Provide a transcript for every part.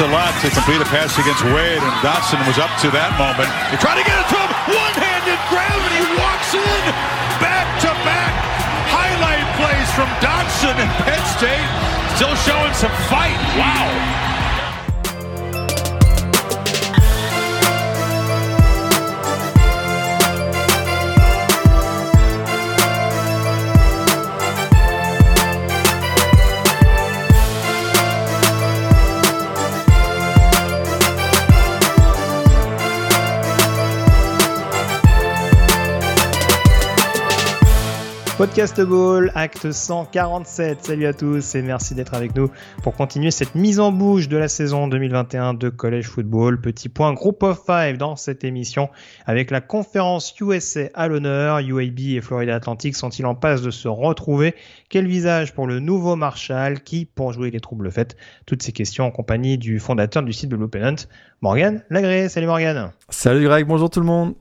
a lot to complete a pass against Wade, and Dotson was up to that moment. He tried to get it to him. One-handed grab, and he walks in. Back-to-back highlight plays from Dotson and Penn State. Still showing some fight. Wow. Podcast Ball, acte 147. Salut à tous et merci d'être avec nous pour continuer cette mise en bouche de la saison 2021 de College Football. Petit point Group of Five dans cette émission avec la conférence USA à l'honneur. UAB et Florida Atlantic sont-ils en passe de se retrouver? Quel visage pour le nouveau Marshall? Qui, pour jouer les troubles faits Toutes ces questions en compagnie du fondateur du site de l'Open Morgan Lagré. Salut Morgan. Salut Greg, bonjour tout le monde.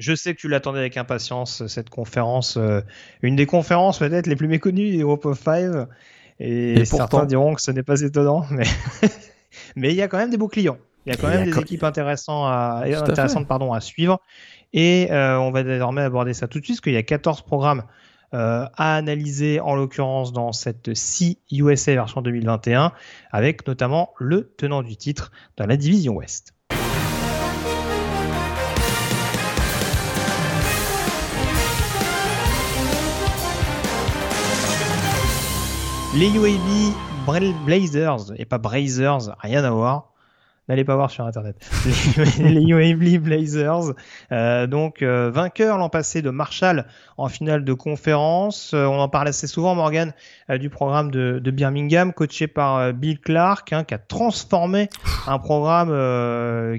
Je sais que tu l'attendais avec impatience, cette conférence, euh, une des conférences peut-être les plus méconnues des Group of Five. Et, certains diront que ce n'est pas étonnant, mais mais il y a quand même des beaux clients. Il y a quand même des équipes intéressantes à, intéressantes, pardon, à suivre. Et euh, on va désormais aborder ça tout de suite, parce qu'il y a 14 programmes euh, à analyser, en l'occurrence dans cette C USA version 2021, avec notamment le tenant du titre dans la division Ouest. Les UAB Blazers, et pas Brazers, rien à voir. N'allez pas voir sur internet. les, UAB Blazers, euh, donc euh, vainqueur l'an passé de Marshall en finale de conférence. Euh, on en parle assez souvent, Morgan, du programme de, Birmingham, coaché par Bill Clark, hein, qui a transformé un programme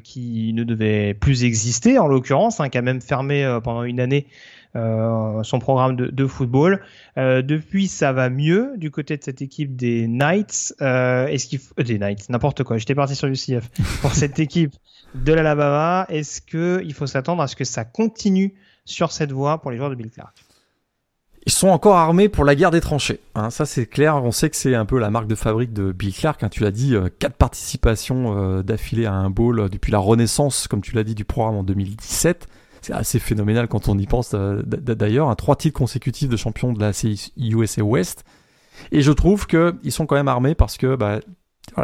qui ne devait plus exister, en l'occurrence, hein, qui a même fermé pendant une année euh, son programme de, de football. Euh, depuis, ça va mieux du côté de cette équipe des Knights. Euh, est-ce qu'il euh, des Knights, n'importe quoi. J'étais parti sur UCF pour cette équipe de l'Alabama. Est-ce que il faut s'attendre à ce que ça continue sur cette voie pour les joueurs de Bill Clark? Ils sont encore armés pour la guerre des tranchées. Hein, ça, c'est clair. On sait que c'est un peu la marque de fabrique de Bill Clark. Hein, tu l'as dit, quatre participations d'affilée à un bowl depuis la renaissance, comme tu l'as dit, du programme en 2017 c'est assez phénoménal quand on y pense euh, d'ailleurs. Un trois titres consécutifs de champion de la USA West. Et je trouve qu'ils sont quand même armés parce que bah,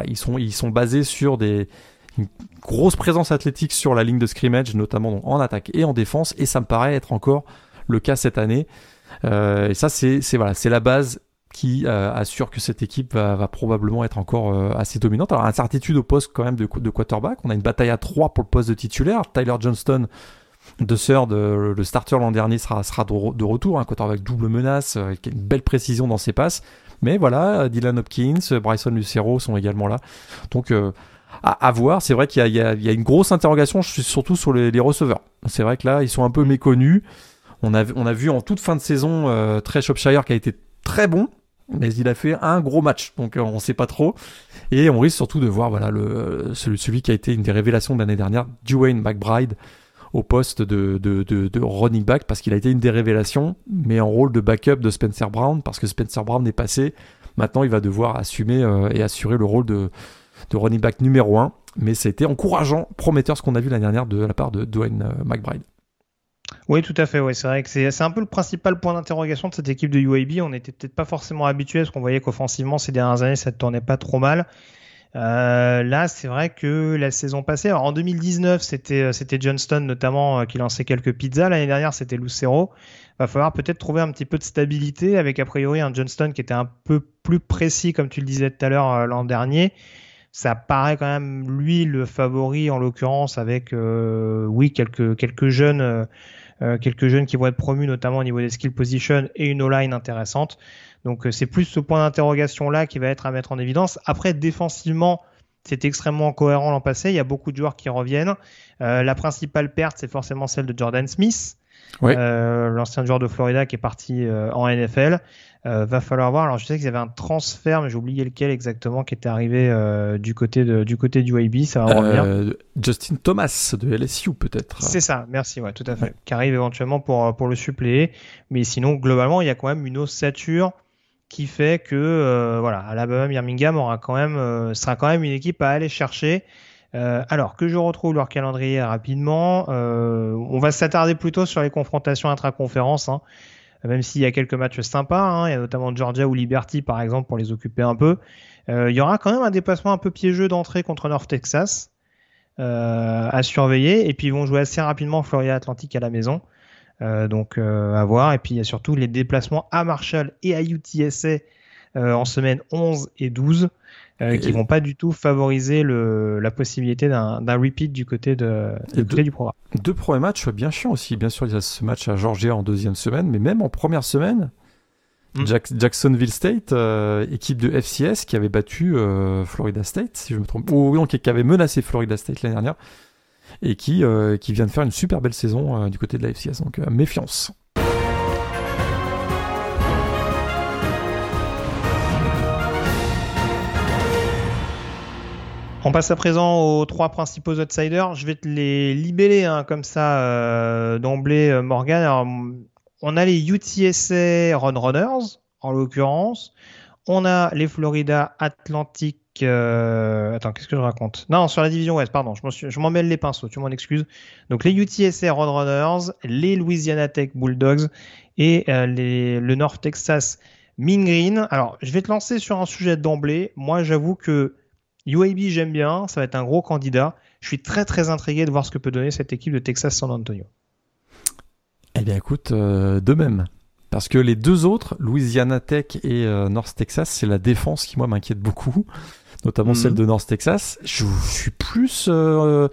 ils, sont, basés sur une grosse présence athlétique sur la ligne de scrimmage, notamment en attaque et en défense. Et ça me paraît être encore le cas cette année. Euh, et ça, c'est la base qui euh, assure que cette équipe va, probablement être encore assez dominante. Alors, incertitude au poste quand même de, de, quarterback. On a une bataille à trois pour le poste de titulaire. Tyler Johnston de Sœur, le starter l'an dernier, sera, sera de, retour, un quarterback double menace, euh, avec une belle précision dans ses passes. Mais voilà, Dylan Hopkins, Bryson Lucero sont également là. Donc, euh, à, voir. C'est vrai qu'il y, a une grosse interrogation, surtout sur les, receveurs. C'est vrai que là, ils sont un peu méconnus. On a, on a vu en toute fin de saison euh, Trey qui a été très bon, mais il a fait un gros match, donc on ne sait pas trop. Et on risque surtout de voir voilà celui, celui qui a été une des révélations de l'année dernière, Dwayne McBride, au poste de, running back parce qu'il a été une des révélations, mais en rôle de backup de Spencer Brown parce que Spencer Brown est passé. Maintenant, il va devoir assumer euh, et assurer le rôle de, running back numéro 1. Mais c'était encourageant, prometteur ce qu'on a vu l'année dernière de la part de Dwayne euh, McBride. Oui, tout à fait. Ouais. C'est vrai que c'est un peu le principal point d'interrogation de cette équipe de UAB. On n'était peut-être pas forcément habitué parce qu'on voyait qu'offensivement, ces dernières années, ça ne tournait pas trop mal. Euh, là, c'est vrai que la saison passée, en 2019, c'était euh, c'était Johnston notamment euh, qui lançait quelques pizzas. L'année dernière, c'était Lucero. Va falloir peut-être trouver un petit peu de stabilité avec a priori un Johnston qui était un peu plus précis, comme tu le disais tout à l'heure l'an dernier. Ça paraît quand même lui le favori en l'occurrence avec oui quelques quelques jeunes quelques jeunes qui vont être promus notamment au niveau des skill position et une O-line intéressante. Donc euh, c'est plus ce point d'interrogation là qui va être à mettre en évidence. Après défensivement, c'est extrêmement cohérent l'an passé. Il y a beaucoup de joueurs qui reviennent. Euh, la principale perte, c'est forcément celle de Jordan Smith, euh, l'ancien joueur de Florida qui est parti en NFL. Va falloir voir. Alors je sais qu'il y avait un transfert, mais j'ai oublié lequel exactement qui était arrivé du côté de, du côté du YB. Ça va revenir. Justin Thomas de LSU peut-être. C'est ça. Merci. Ouais, tout à fait. Qui arrive éventuellement pour pour le suppléer. Mais sinon globalement, il y a quand même une ossature qui fait que voilà, Alabama Birmingham aura quand même sera quand même une équipe à aller chercher. alors que je retrouve leur calendrier rapidement, on va s'attarder plutôt sur les confrontations intra-conférences. Hein même s'il y a quelques matchs sympas, hein, il y a notamment Georgia ou Liberty par exemple pour les occuper un peu. Euh, il y aura quand même un déplacement un peu piégeux d'entrée contre North Texas euh, à surveiller, et puis ils vont jouer assez rapidement Florida Atlantic à la maison. Euh, donc à voir. Et puis il y a surtout les déplacements à Marshall et à UTSA en semaine 11 et 12 euh, qui vont pas du tout favoriser le, la possibilité d'un repeat du côté, de, du programme. Deux premiers matchs bien chiants aussi. Bien sûr, il y a ce match à Georgia en deuxième semaine, mais même en première semaine, hmm. Jacksonville State, euh, équipe de FCS qui avait battu euh, Florida State, si je me trompe, ou non, qui, avait menacé Florida State l'année dernière, et qui, qui vient de faire une super belle saison du côté de la FCS. Donc méfiance. On passe à présent aux trois principaux outsiders. Je vais te les libeller hein, comme ça euh, d'emblée, euh, Morgan. on a les UTSA Runrunners, en l'occurrence. On a les Florida Atlantic. Euh, attends, qu'est-ce que je raconte? Non, sur la division Ouest, pardon, je m'en mêle les pinceaux, tu m'en excuses. Donc les UTSA Roadrunners, les Louisiana Tech Bulldogs et les, le North Texas Mean Green. Alors, je vais te lancer sur un sujet d'emblée. Moi, j'avoue que UAB, j'aime bien, ça va être un gros candidat. Je suis très très intrigué de voir ce que peut donner cette équipe de Texas San Antonio. Eh bien écoute, euh, de même. Parce que les deux autres, Louisiana Tech et euh, North Texas, c'est la défense qui moi m'inquiète beaucoup, notamment celle mhm. de North Texas. Je, suis plus euh,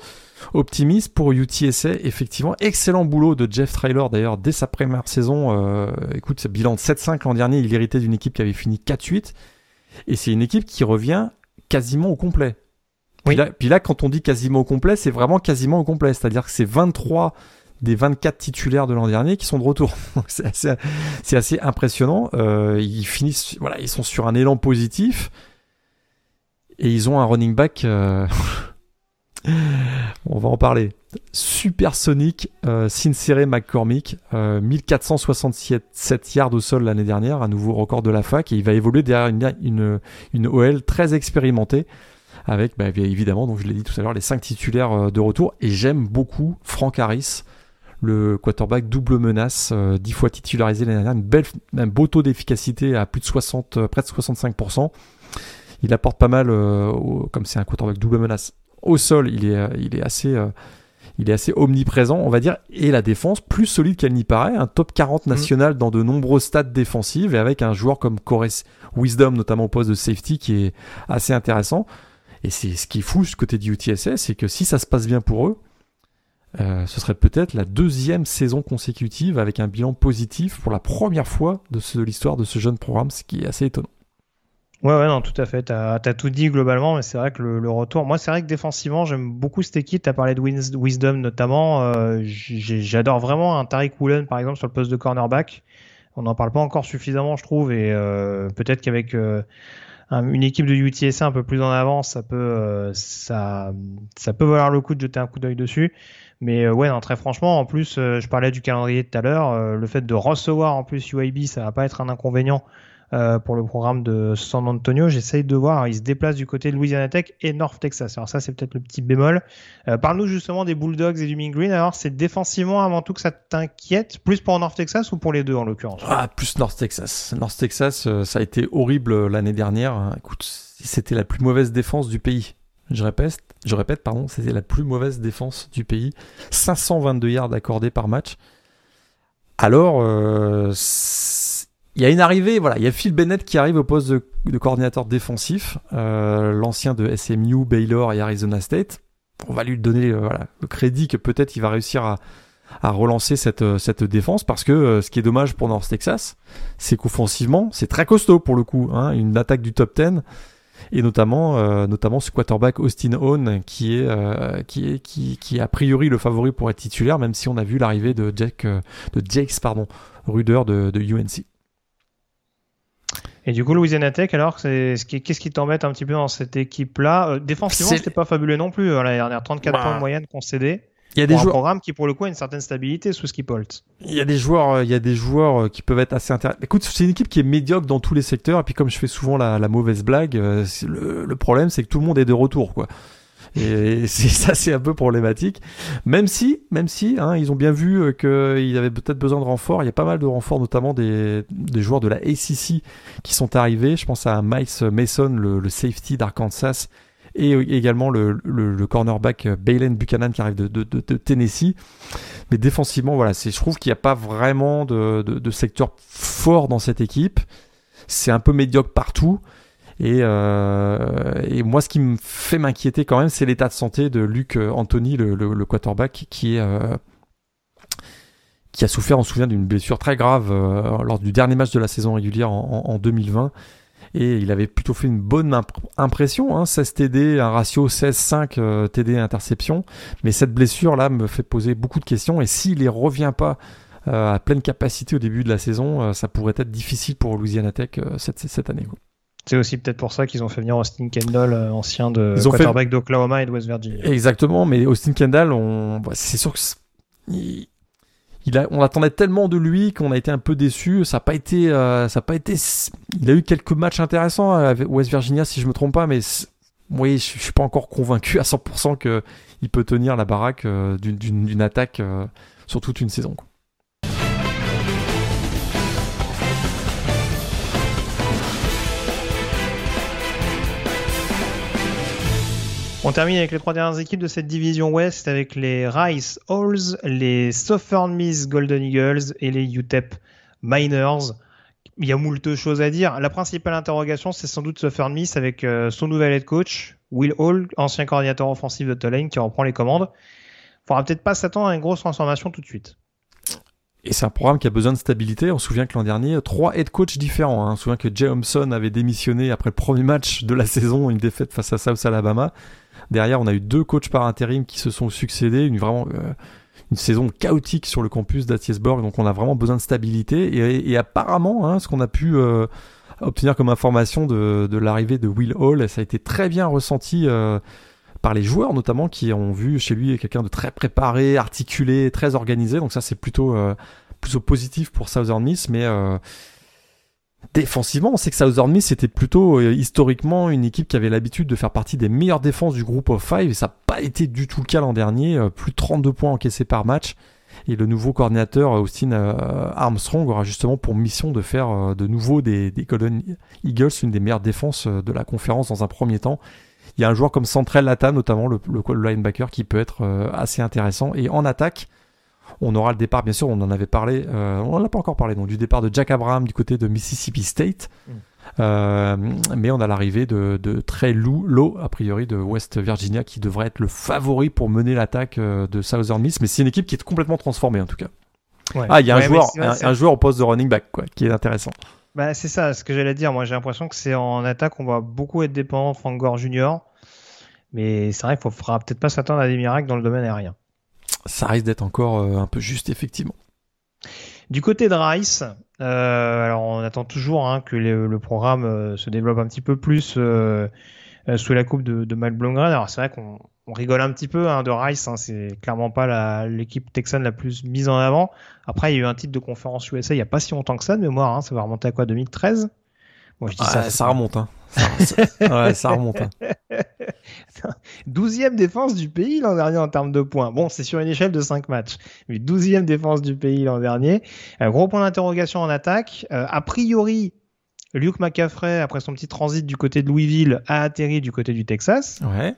optimiste pour UTSA. Effectivement, excellent boulot de Jeff Trailer d'ailleurs dès sa première saison. écoute, bilan de 7-5 l'an dernier, il héritait d'une équipe qui avait fini 4-8. Et c'est une équipe qui revient quasiment au complet. Puis, là, puis là, quand on dit quasiment au complet, c'est vraiment quasiment au complet. C'est-à-dire que c'est 23 des 24 titulaires de l'an dernier qui sont de retour. c'est assez, c'est assez impressionnant. Euh, ils finissent, voilà, ils sont sur un élan positif et ils ont un running back. Euh, on va en parler. Supersonic, euh, Sincere McCormick, 1467 euh, yards au sol l'année dernière, un nouveau record de la fac, et il va évoluer derrière une, OL très expérimentée, avec bah, évidemment, donc je l'ai dit tout à l'heure, les 5 titulaires euh, de retour, et j'aime beaucoup Frank Harris, le quarterback double menace, 10 fois titularisé l'année dernière, un beau taux d'efficacité à plus de 60, près de 65%. Il apporte pas mal, comme c'est un quarterback double menace, au sol, il est, il est assez il est assez omniprésent, on va dire, et la défense plus solide qu'elle n'y paraît, un top 40 mm. national dans de nombreux stades défensifs et avec un joueur comme Corres Wisdom, notamment au poste de safety, qui est assez intéressant. Et c'est ce qui est fou ce côté du UTSS, c'est que si ça se passe bien pour eux, euh, ce serait peut-être la deuxième saison consécutive avec un bilan positif pour la première fois de, de l'histoire de ce jeune programme, ce qui est assez étonnant. Ouais, ouais, non, tout à fait. Tu as, tout dit globalement, mais c'est vrai que le, retour. Moi, c'est vrai que défensivement, j'aime beaucoup cette équipe. Tu as parlé de Wisdom notamment. Euh, j'adore vraiment un Tariq Woolen, par exemple, sur le poste de cornerback. On n'en parle pas encore suffisamment, je trouve, et euh, peut-être qu'avec euh, une équipe de UTSA un peu plus en avance, ça peut, ça, ça peut valoir le coup de jeter un coup d'œil dessus. Mais ouais, non, très franchement, en plus, je parlais du calendrier tout à l'heure. le fait de recevoir en plus UAB, ça va pas être un inconvénient euh, pour le programme de San Antonio. J'essaye de voir. Il se déplace du côté de Louisiana Tech et North Texas. Alors ça, c'est peut-être le petit bémol. Euh, Parle-nous justement des Bulldogs et du Mean Green. Alors, c'est défensivement avant tout que ça t'inquiète, plus pour North Texas ou pour les deux en l'occurrence? Ah, plus North Texas. North Texas, euh, ça a été horrible l'année dernière. Écoute, c'était la plus mauvaise défense du pays. Je répète, je répète, pardon, c'était la plus mauvaise défense du pays. 522 yards accordés par match. Alors, euh, il y a une arrivée, voilà, il y a Phil Bennett qui arrive au poste de, coordinateur défensif, euh, l'ancien de SMU, Baylor et Arizona State. On va lui donner euh, voilà, le crédit que peut-être il va réussir à, à relancer cette, euh, cette défense parce que euh, ce qui est dommage pour North Texas, c'est qu'offensivement, c'est très costaud pour le coup, hein, une attaque du top 10 et notamment euh, notamment ce quarterback Austin Hone qui est euh, qui est qui, qui a priori le favori pour être titulaire même si on a vu l'arrivée de Jack de Jakes pardon Ruder de, de UNC. Et du coup, Louisiana Tech, alors, qu'est-ce qui t'embête un petit peu dans cette équipe-là? Euh, Défensivement, c'était pas fabuleux non plus. Hein, l'année dernière, 34 points de moyenne concédés. Il y a des joueurs... un programme qui pour le coup a une certaine stabilité sous Skip Holtz. Il y a des joueurs, il y a des joueurs qui peuvent être assez intéressants. Écoute, c'est une équipe qui est médiocre dans tous les secteurs. Et puis comme je fais souvent la, la mauvaise blague, le, le, problème c'est que tout le monde est de retour, quoi. Et ça, c'est un peu problématique. Même si, même si, hein, ils ont bien vu euh, qu'ils avaient peut-être besoin de renforts. Il y a pas mal de renforts, notamment des, des joueurs de la ACC qui sont arrivés. Je pense à Miles Mason, le, le safety d'Arkansas, et également le, le, le cornerback Balen Buchanan qui arrive de, de, de, de Tennessee. Mais défensivement, voilà, je trouve qu'il n'y a pas vraiment de, secteur fort dans cette équipe. C'est un peu médiocre partout. Et, euh, et, moi, ce qui me fait m'inquiéter quand même, c'est l'état de santé de Luc Anthony, le, le, quarterback, qui est euh, qui a souffert, on se souvient, d'une blessure très grave euh, lors du dernier match de la saison régulière en, en, 2020. Et il avait plutôt fait une bonne impression, hein, 16 TD, un ratio 16-5 euh, TD interception. Mais cette blessure-là me fait poser beaucoup de questions. Et s'il ne revient pas à pleine capacité au début de la saison, ça pourrait être difficile pour Louisiana Tech cette, cette année. Quoi. C'est aussi peut-être pour ça qu'ils ont fait venir Austin Kendall, euh, ancien de quarterback d'Oklahoma et de West Virginia. Exactement, mais Austin Kendall, on... Bah, c'est sûr que il... a... on attendait tellement de lui qu'on a été un peu déçu. Ça n'a pas été, euh, ça a pas été. Il a eu quelques matchs intéressants avec West Virginia, si je me trompe pas, mais oui, je, suis pas encore convaincu à 100% que il peut tenir la baraque euh, d'une attaque sur toute une saison. On termine avec les trois dernières équipes de cette division Ouest avec les Rice Halls, les Southern Miss Golden Eagles et les UTEP Miners. Il y a moult choses à dire. La principale interrogation, c'est sans doute Southern Miss avec euh, son nouvel head coach, Will Hall, ancien coordinateur offensif de Tulane, qui reprend les commandes. Il faudra peut-être pas s'attendre à une grosse transformation tout de suite. Et c'est un programme qui a besoin de stabilité. On se souvient que l'an dernier, trois head coachs différents. Hein. On se souvient que Jay Thompson avait démissionné après le premier match de la saison, une défaite face à South Alabama. Derrière, on a eu deux coachs par intérim qui se sont succédés, une vraiment euh, une saison chaotique sur le campus d'Atiesborg, donc on a vraiment besoin de stabilité. Et, apparemment, hein, ce qu'on a pu euh, obtenir comme information de, l'arrivée de Will Hall, ça a été très bien ressenti euh, par les joueurs notamment qui ont vu chez lui quelqu'un de très préparé, articulé, très organisé. Donc ça c'est plutôt plutôt positif pour Southern Miss, mais Défensivement, on sait que Southern Miss était plutôt euh, historiquement une équipe qui avait l'habitude de faire partie des meilleures défenses du groupe of five et ça n'a pas été du tout le cas l'an dernier. Euh, plus de 32 points encaissés par match. Et le nouveau coordinateur Austin euh, Armstrong aura justement pour mission de faire de nouveau des, des, Golden Eagles une des meilleures défenses de la conférence dans un premier temps. Il y a un joueur comme Centrel Lata, notamment le linebacker, qui peut être assez intéressant. Et en attaque, on aura le départ, bien sûr, on en avait parlé, euh, on n'en a pas encore parlé, donc du départ de Jack Abraham du côté de Mississippi State. Mm. Euh, mais on a l'arrivée de, de Trey Low, a priori de West Virginia, qui devrait être le favori pour mener l'attaque euh, de Southern Miss. Mais c'est une équipe qui est complètement transformée en tout cas. Ah, il y a un, joueur, un, joueur au poste de running back, quoi, qui est intéressant. Bah, c'est ça, ce que j'allais dire. Moi, j'ai l'impression que c'est en attaque, on va beaucoup être dépendant de Frank Gore Jr. Mais c'est vrai qu'il ne faudra peut-être pas s'attendre à des miracles dans le domaine aérien ça risque d'être encore euh, un peu juste, effectivement. Du côté de Rice, euh, alors on attend toujours hein, que le programme euh, se développe un petit peu plus sous la coupe de, de Mal Blomgren. Alors c'est vrai qu'on rigole un petit peu hein, de Rice, hein, c'est clairement pas l'équipe texane la plus mise en avant. Après, il y a eu un titre de conférence USA il y a pas si longtemps que ça de mémoire, ça va remonter à quoi 2013 Moi je dis ça, ça remonte. Hein. ouais, ça remonte. 12e hein. défense du pays l'an dernier en termes de points. Bon, c'est sur une échelle de 5 matchs. Mais 12e défense du pays l'an dernier. Un gros point d'interrogation en attaque. Euh, a priori, Luke McCaffrey, après son petit transit du côté de Louisville, a atterri du côté du Texas. Ouais.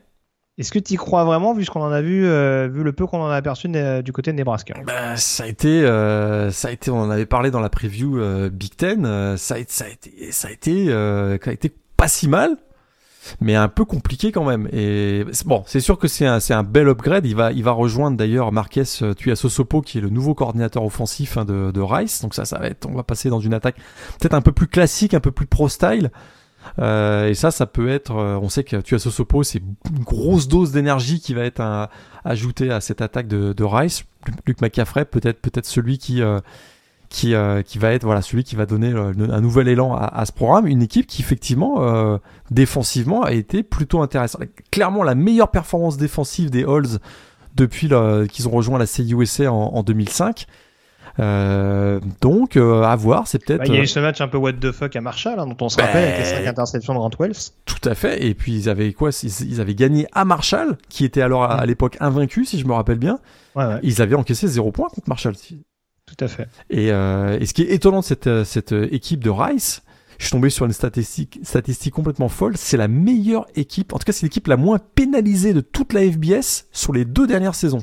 Est-ce que tu y crois vraiment, vu ce qu'on en a vu, euh, vu le peu qu'on en a aperçu du côté de Nebraska? Bah, Ça a été, euh, ça a été, on en avait parlé dans la preview Big Ten. ça, a, ça a été, ça a été, ça a été pas si mal, mais un peu compliqué quand même. Et bon, c'est sûr que c'est un, un bel upgrade. Il va, il va rejoindre d'ailleurs Marques euh, Tuiasosopo, qui est le nouveau coordinateur offensif hein, de, de, Rice. Donc ça, ça va être, on va passer dans une attaque peut-être un peu plus classique, un peu plus pro style. Euh, et ça, ça peut être. Euh, on sait que Tuiasosopo, c'est une grosse dose d'énergie qui va être ajoutée à cette attaque de, de Rice. Luc McCaffrey, peut-être, peut-être celui qui qui, euh, qui va être voilà celui qui va donner un nouvel élan à, à, ce programme. Une équipe qui effectivement euh, défensivement a été plutôt intéressante. Clairement la meilleure performance défensive des Halls depuis qu'ils ont rejoint la CUSA en, en 2005. Euh, donc, euh, à voir, c'est peut-être. Bah, il y a eu ce match un peu what the fuck à Marshall, hein, dont on se rappelle avec les 5 interceptions de Grant Wells. Tout à fait. Et puis ils avaient quoi? Ils, avaient gagné à Marshall, qui était alors à, l'époque invaincu, si je me rappelle bien. Ouais, ouais. Ils avaient encaissé 0 points contre Marshall. Tout à fait. Et, euh, et ce qui est étonnant de cette, cette équipe de Rice, je suis tombé sur une statistique, statistique complètement folle. C'est la meilleure équipe, en tout cas c'est l'équipe la moins pénalisée de toute la FBS sur les deux dernières saisons.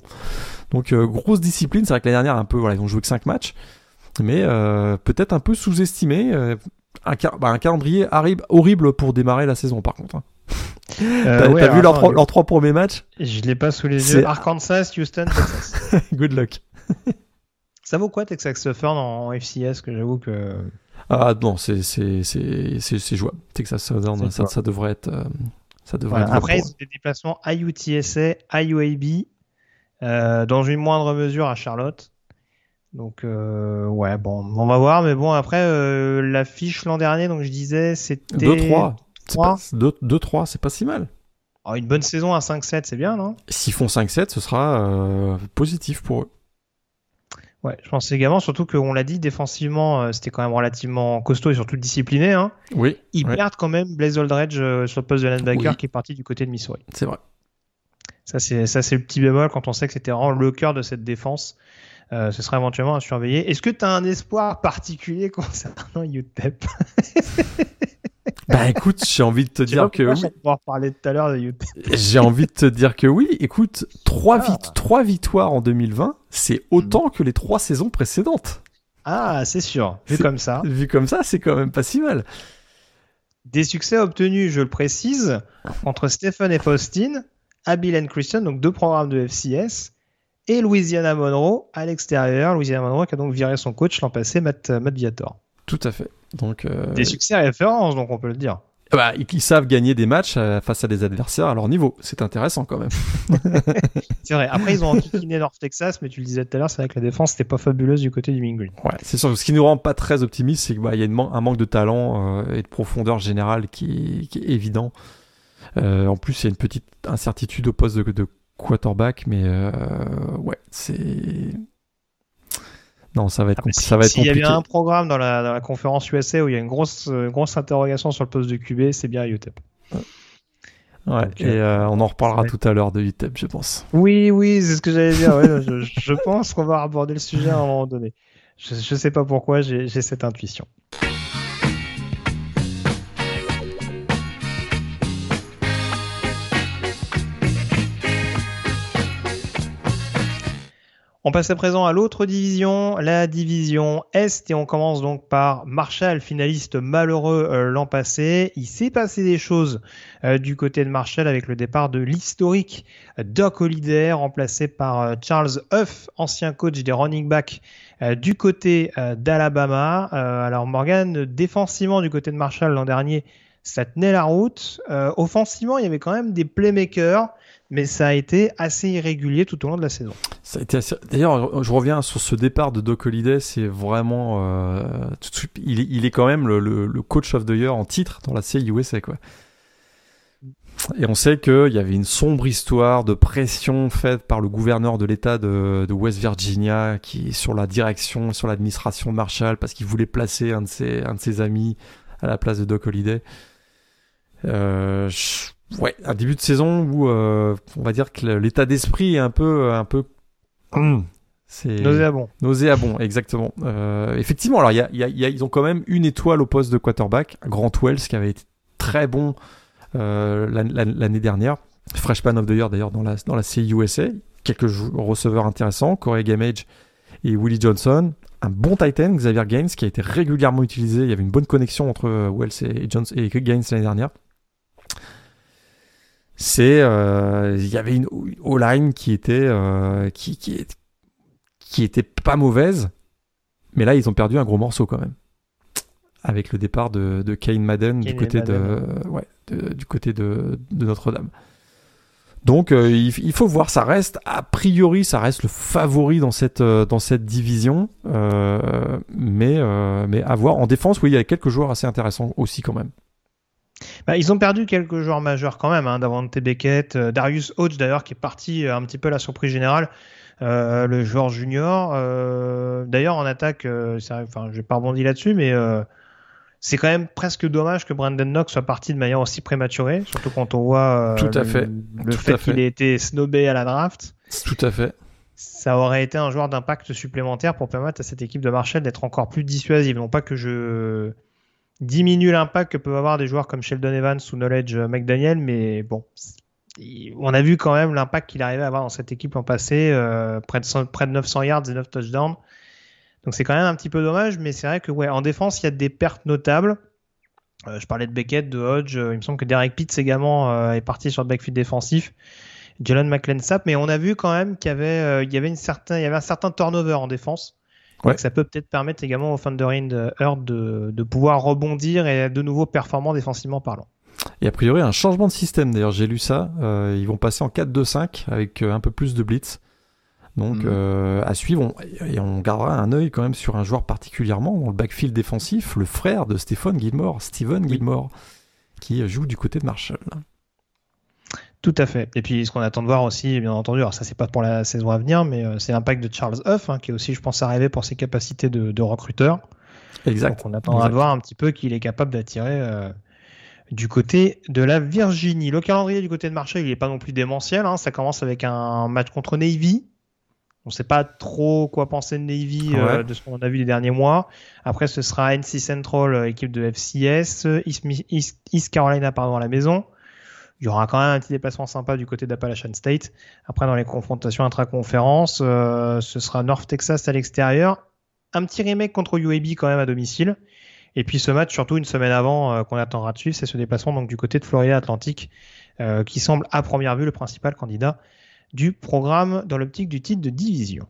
Donc euh, grosse discipline, c'est vrai que l'année dernière un peu, voilà, ils ont joué que 5 matchs, mais euh, peut-être un peu sous-estimé. Euh, un, bah, un, calendrier horrible pour démarrer la saison par contre. Hein. T'as vu leurs trois, leurs trois, premiers matchs? Je l'ai pas sous les yeux. Arkansas, Houston, Texas. Good luck. Ça vaut quoi Texas Southern en FCS que j'avoue que ah non, c'est c'est jouable. Texas Southern, ça, ça, devrait être ça devrait être Après, ils ont des déplacements à UTSA, à UAB, euh, dans une moindre mesure à Charlotte. Donc euh, ouais, bon, on va voir, mais bon après euh, la fiche l'an dernier, donc je disais c'était 2-3. 2-3, c'est pas si mal. Oh, une bonne saison à 5-7, c'est bien, non? S'ils font 5-7, ce sera positif pour eux. Ouais, je pense également, surtout qu'on l'a dit, défensivement, c'était quand même relativement costaud et surtout discipliné. Hein. Oui. Ils perdent quand même Blaze Aldredge sur le poste de linebacker qui est parti du côté de Missouri. C'est vrai. Ça, c'est ça, c'est le petit bémol quand on sait que c'était vraiment le cœur de cette défense. Euh, ce sera éventuellement à surveiller. Est-ce que tu as un espoir particulier concernant UTEP? Bah écoute, j'ai envie de te dire que oui. parler tout à l'heure de UTEP. j'ai envie de te dire que oui. Écoute, trois, ah. victoires en 2020, c'est autant que les trois saisons précédentes. Ah, c'est sûr. Vu comme ça. Vu comme ça, c'est quand même pas si mal. Des succès obtenus, je le précise, entre Stephen et Faustine, Abil and Christian, donc deux programmes de FCS, et Louisiana Monroe à l'extérieur. Louisiana Monroe qui a donc viré son coach l'an passé, Matt, Matt Viator. Tout à fait. Donc, euh, Des succès références, donc on peut le dire. Bah, ils savent gagner des matchs euh, face à des adversaires à leur niveau. C'est intéressant quand même. c'est vrai. Après, ils ont enquiquiné North Texas, mais tu le disais tout à l'heure, c'est vrai que la défense n'était pas fabuleuse du côté du Mingreen. Ouais, c'est sûr. Ce qui nous rend pas très optimistes, c'est qu'il bah, y a un manque de talent euh, et de profondeur générale qui, qui est évident. Euh, en plus, il y a une petite incertitude au poste de, quarterback, mais euh, ouais, c'est. Non, ça va être, ah, ça va être compliqué. S'il y avait un programme dans la, dans la, conférence USA où il y a une grosse, grosse interrogation sur le poste de QB, c'est bien UTEP. Ouais, et euh, on en reparlera tout à l'heure de UTEP, je pense. Oui, oui, c'est ce que j'allais dire. Ouais, je, je, pense qu'on va aborder le sujet à un moment donné. Je, je sais pas pourquoi, j'ai cette intuition. On passe à présent à l'autre division, la division Est, et on commence donc par Marshall, finaliste malheureux euh, l'an passé. Il s'est passé des choses euh, du côté de Marshall avec le départ de l'historique Doc Holliday, remplacé par euh, Charles Huff, ancien coach des running backs du côté d'Alabama. alors Morgan, défensivement du côté de Marshall l'an dernier, ça tenait la route. offensivement, il y avait quand même des playmakers mais ça a été assez irrégulier tout au long de la saison. Ça a été D'ailleurs, je reviens sur ce départ de Doc Holliday, c'est vraiment... Euh, il, est, quand même le, coach of the year en titre dans la CUSA, quoi. Et on sait qu'il y avait une sombre histoire de pression faite par le gouverneur de l'État de, West Virginia qui sur la direction, sur l'administration Marshall, parce qu'il voulait placer un de, ses, amis à la place de Doc Holliday. Euh, ouais, un début de saison où euh, on va dire que l'état d'esprit est un peu, un peu. C'est nauséabond. Nauséabond, exactement. Euh, effectivement, alors y a, y a, ils ont quand même une étoile au poste de quarterback, Grant Wells, qui avait été très bon euh, l'année dernière. Freshman of the Year d'ailleurs dans la, dans la CUSA. Quelques receveurs intéressants, Corey Gamage et Willie Johnson. Un bon Titan, Xavier Gaines, qui a été régulièrement utilisé. Il y avait une bonne connexion entre Wells et, Jones, et Gaines l'année dernière c'est euh, il y avait une O-line qui était euh, qui, qui, qui était pas mauvaise, mais là ils ont perdu un gros morceau quand même avec le départ de, de Kane Madden du côté de, ouais, du côté de, de Notre-Dame. Donc euh, il, faut voir, ça reste a priori, ça reste le favori dans cette dans cette division, mais mais à voir en défense, oui, il y a quelques joueurs assez intéressants aussi quand même. Bah, ils ont perdu quelques joueurs majeurs quand même, hein, Davante Beckett, euh, Darius Hodge d'ailleurs qui est parti euh, un petit peu la surprise générale, euh, le joueur junior. D'ailleurs en attaque, enfin je vais pas rebondir là-dessus, mais c'est quand même presque dommage que Brandon Knox soit parti de manière aussi prématurée, surtout quand on voit Tout à le, fait. le Tout fait à fait. qu'il ait été snobé à la draft. Tout à fait. Ça aurait été un joueur d'impact supplémentaire pour permettre à cette équipe de Marshall d'être encore plus dissuasive. Non pas que je diminue l'impact que peuvent avoir des joueurs comme Sheldon Evans ou Knowledge McDaniel, mais bon, on a vu quand même l'impact qu'il arrivait à avoir dans cette équipe l'an passé, euh, près, de 100 près de 900 yards et 9 touchdowns. Donc c'est quand même un petit peu dommage, mais c'est vrai que ouais, en défense, il y a des pertes notables. Euh, je parlais de Beckett, de Hodge, euh, il me semble que Derek Pitts également est parti sur le backfield défensif. Jalen McLensap, mais on a vu quand même qu'il y y avait un certain turnover en défense. Ouais. Donc ça peut peut-être permettre également au Thundering Herd de, de pouvoir rebondir et de nouveau performant défensivement parlant. Et a priori, un changement de système. D'ailleurs, j'ai lu ça. Euh, ils vont passer en 4-2-5 avec euh, un peu plus de blitz. Donc, Mhm. euh, à suivre. On- et on gardera un œil quand même sur un joueur particulièrement dans le backfield défensif, le frère de Stephen Gilmore, Steven Gilmore, qui joue du côté de Marshall. Tout à fait. Et puis ce qu'on attend de voir aussi, bien entendu, alors ça c'est pas pour la saison à venir, mais euh, c'est l'impact de Charles Huff, hein, qui est aussi, je pense, arrivé pour ses capacités de, de recruteur. Exact. Donc on attendra Exact. de voir un petit peu qu'il est capable d'attirer euh, du côté de la Virginie. Le calendrier du côté de Marshall, il n'est pas non plus démentiel. hein. Ça commence avec un match contre Navy. On ne sait pas trop quoi penser de Navy euh, de ce qu'on a vu les derniers mois. Après, ce sera NC Central, euh, équipe de FCS, East- East Carolina pardon, à la maison. Il y aura quand même un petit déplacement sympa du côté d'Appalachian State. Après, dans les confrontations intra-conférences, euh, ce sera North Texas à l'extérieur. Un petit remake contre UAB quand même à domicile. Et puis ce match, surtout une semaine avant, euh, qu'on attendra de suivre, c'est ce déplacement donc du côté de Florida Atlantique, euh, qui semble à première vue le principal candidat du programme dans l'optique du titre de division.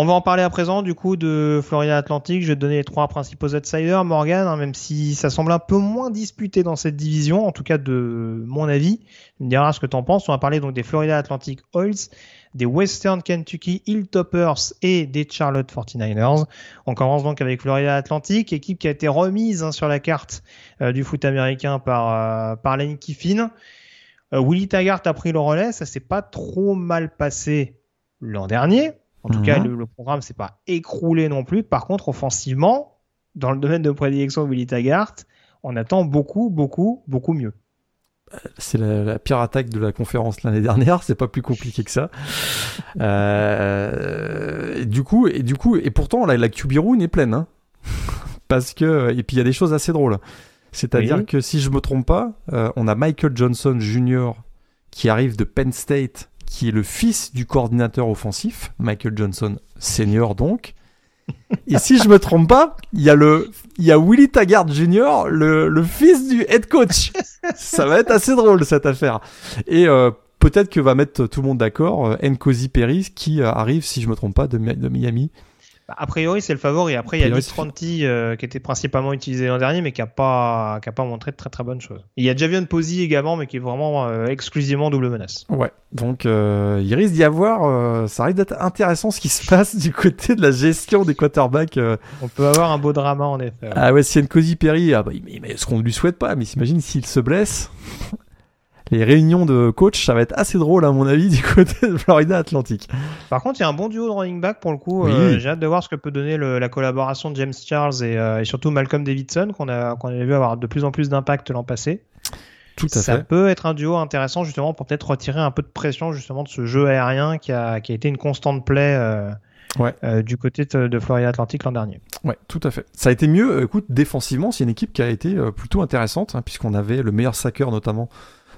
On va en parler à présent du coup de Florida Atlantic. Je vais te donner les trois principaux outsiders, Morgan, hein, même si ça semble un peu moins disputé dans cette division, en tout cas de mon avis. Tu me diras ce que tu en penses. On va parler donc des Florida Atlantic Oils, des Western Kentucky Hilltoppers et des Charlotte 49ers. On commence donc avec Florida Atlantic, équipe qui a été remise hein, sur la carte euh, du foot américain par, euh, par Lane Kiffin. Euh, Willie Taggart a pris le relais, ça s'est pas trop mal passé l'an dernier. En tout Mhm. cas, le, le programme s'est pas écroulé non plus. Par contre, offensivement, dans le domaine de prédilection de Willie Taggart, on attend beaucoup, beaucoup, beaucoup mieux. C'est la, la pire attaque de la conférence l'année dernière. C'est pas plus compliqué que ça. Euh, et du coup, et du coup, et pourtant la, la QB room est pleine, hein. Parce que et puis il y a des choses assez drôles. C'est-à-dire Oui. que si je me trompe pas, euh, on a Michael Johnson Jr. qui arrive de Penn State, qui est le fils du coordinateur offensif, Michael Johnson Senior donc. Et si je me trompe pas, il y a le, il y a Willie Taggart Jr., le, fils du head coach. Ça va être assez drôle cette affaire. Et euh, peut-être que va mettre tout le monde d'accord euh, Nkosi Perry qui euh, arrive, si je me trompe pas, de, de Miami. Bah, A priori, c'est le favori. Après, il y a c'est- Fronti euh, qui était principalement utilisé l'an dernier, mais qui a pas, qui a pas montré de très très bonnes choses. Il y a Javion Posey également, mais qui est vraiment euh, exclusivement double menace. Ouais. Donc euh, il risque d'y avoir, ça risque d'être intéressant ce qui se passe du côté de la gestion des quarterbacks. On peut avoir un beau drama en effet. ouais. Ah ouais, si Nkosi Perry, ah bah, mais, mais ce qu'on ne lui souhaite pas, mais s'imagine s'il se blesse. Les réunions de coach, ça va être assez drôle à mon avis du côté de Florida Atlantique. Par contre, il y a un bon duo de running back pour le coup. Oui. Euh, J'ai hâte de voir ce que peut donner le- la collaboration de James Charles et, euh, et surtout Malcolm Davidson, qu'on a, qu'on avait vu avoir de plus en plus d'impact l'an passé. Tout à Ça fait. peut être un duo intéressant justement pour peut-être retirer un peu de pression justement de ce jeu aérien qui a, qui a été une constante play euh, Ouais. euh, du côté de, Florida Atlantic l'an dernier. Ouais, tout à fait. Ça a été mieux, écoute, défensivement, c'est une équipe qui a été plutôt intéressante, hein, puisqu'on avait le meilleur sacker notamment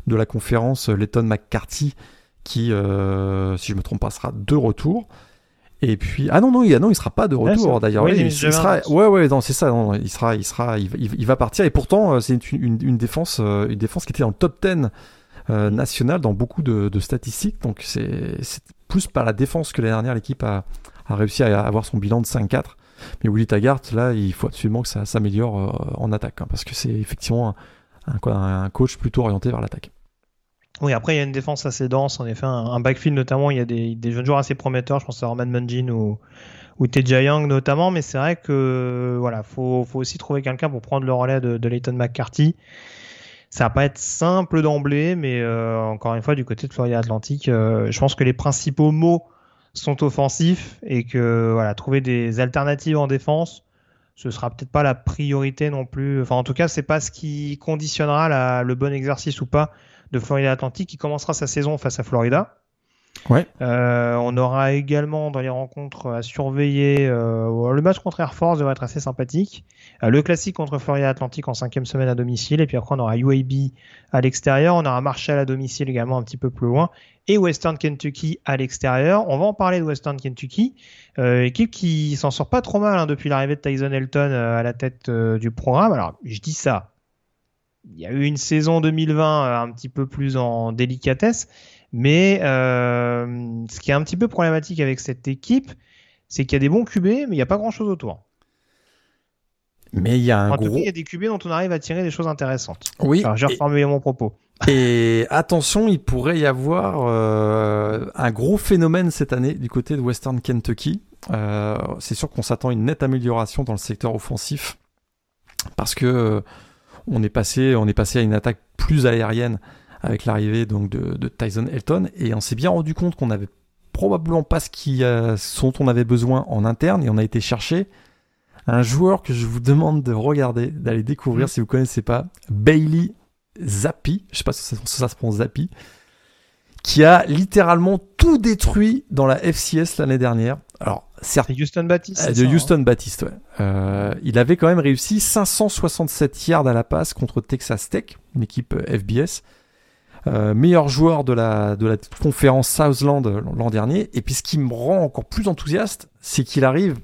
de la conférence, euh, Letton McCarthy, qui, euh, si je me trompe pas, sera de retour. Et puis, ah non, non, il, ah non, il sera pas de Ouais, retour d'ailleurs. Oui, il sera, ouais, ouais, non, c'est ça, non, il sera, il sera, il, va- il- il va partir. Et pourtant, euh, c'est une, une, défense, une défense qui était dans le top 10 euh, national dans beaucoup de, de statistiques. Donc, c'est plus par la défense que l'année dernière, l'équipe a, a réussi à avoir son bilan de 5-4. Mais Willy Taggart, là, il faut absolument que ça s'améliore en attaque, hein, parce que c'est effectivement un, un, un coach plutôt orienté vers l'attaque. Oui, après, il y a une défense assez dense. En effet, un, backfield notamment, il y a des, jeunes joueurs assez prometteurs. Je pense à Roman Munjin ou, ou Teja Young notamment. Mais c'est vrai que voilà, faut, faut aussi trouver quelqu'un pour prendre le relais de, de Leighton McCarthy. Ça va pas être simple d'emblée, mais euh, encore une fois, du côté de Florida Atlantique, euh, je pense que les principaux mots sont offensifs et que voilà, trouver des alternatives en défense, ce sera peut-être pas la priorité non plus. Enfin, en tout cas, c'est pas ce qui conditionnera la, le bon exercice ou pas de Florida Atlantique qui commencera sa saison face à Florida. Ouais. Euh, on aura également dans les rencontres à surveiller euh, le match contre Air Force devrait être assez sympathique. Euh, le classique contre Florida Atlantique en cinquième semaine à domicile et puis après on aura UAB à l'extérieur. On aura Marshall à domicile également un petit peu plus loin et Western Kentucky à l'extérieur. On va en parler de Western Kentucky, équipe qui s'en sort pas trop mal hein, depuis l'arrivée de Tyson Elton à la tête du programme. Alors je dis ça, il y a eu une saison 2020 un petit peu plus en délicatesse. Mais euh, ce qui est un petit peu problématique avec cette équipe, c'est qu'il y a des bons QB, mais il n'y a pas grand chose autour. Mais il y a un en gros. tout cas, il y a des QB dont on arrive à tirer des choses intéressantes. Oui. Alors, j'ai reformulé mon propos. Et attention, il pourrait y avoir euh, un gros phénomène cette année du côté de Western Kentucky. Euh, c'est sûr qu'on s'attend à une nette amélioration dans le secteur offensif parce que on est passé, on est passé à une attaque plus aérienne avec l'arrivée donc de, Tyson Elton et on s'est bien rendu compte qu'on avait probablement pas ce, qui, euh, dont on avait besoin en interne et on a été chercher un joueur que je vous demande de regarder, d'aller découvrir mm. si vous connaissez pas, Bailey Zappi, je sais pas si ça, ça se prononce Zappi, qui a littéralement tout détruit dans la FCS l'année dernière. Alors, certes. Houston Baptiste. Euh, de Houston hein. Baptiste, ouais. Euh, il avait quand même réussi 567 yards à la passe contre Texas Tech, une équipe FBS. Euh, meilleur joueur de la, de la conférence Southland l'an dernier. Et puis ce qui me rend encore plus enthousiaste, c'est qu'il arrive,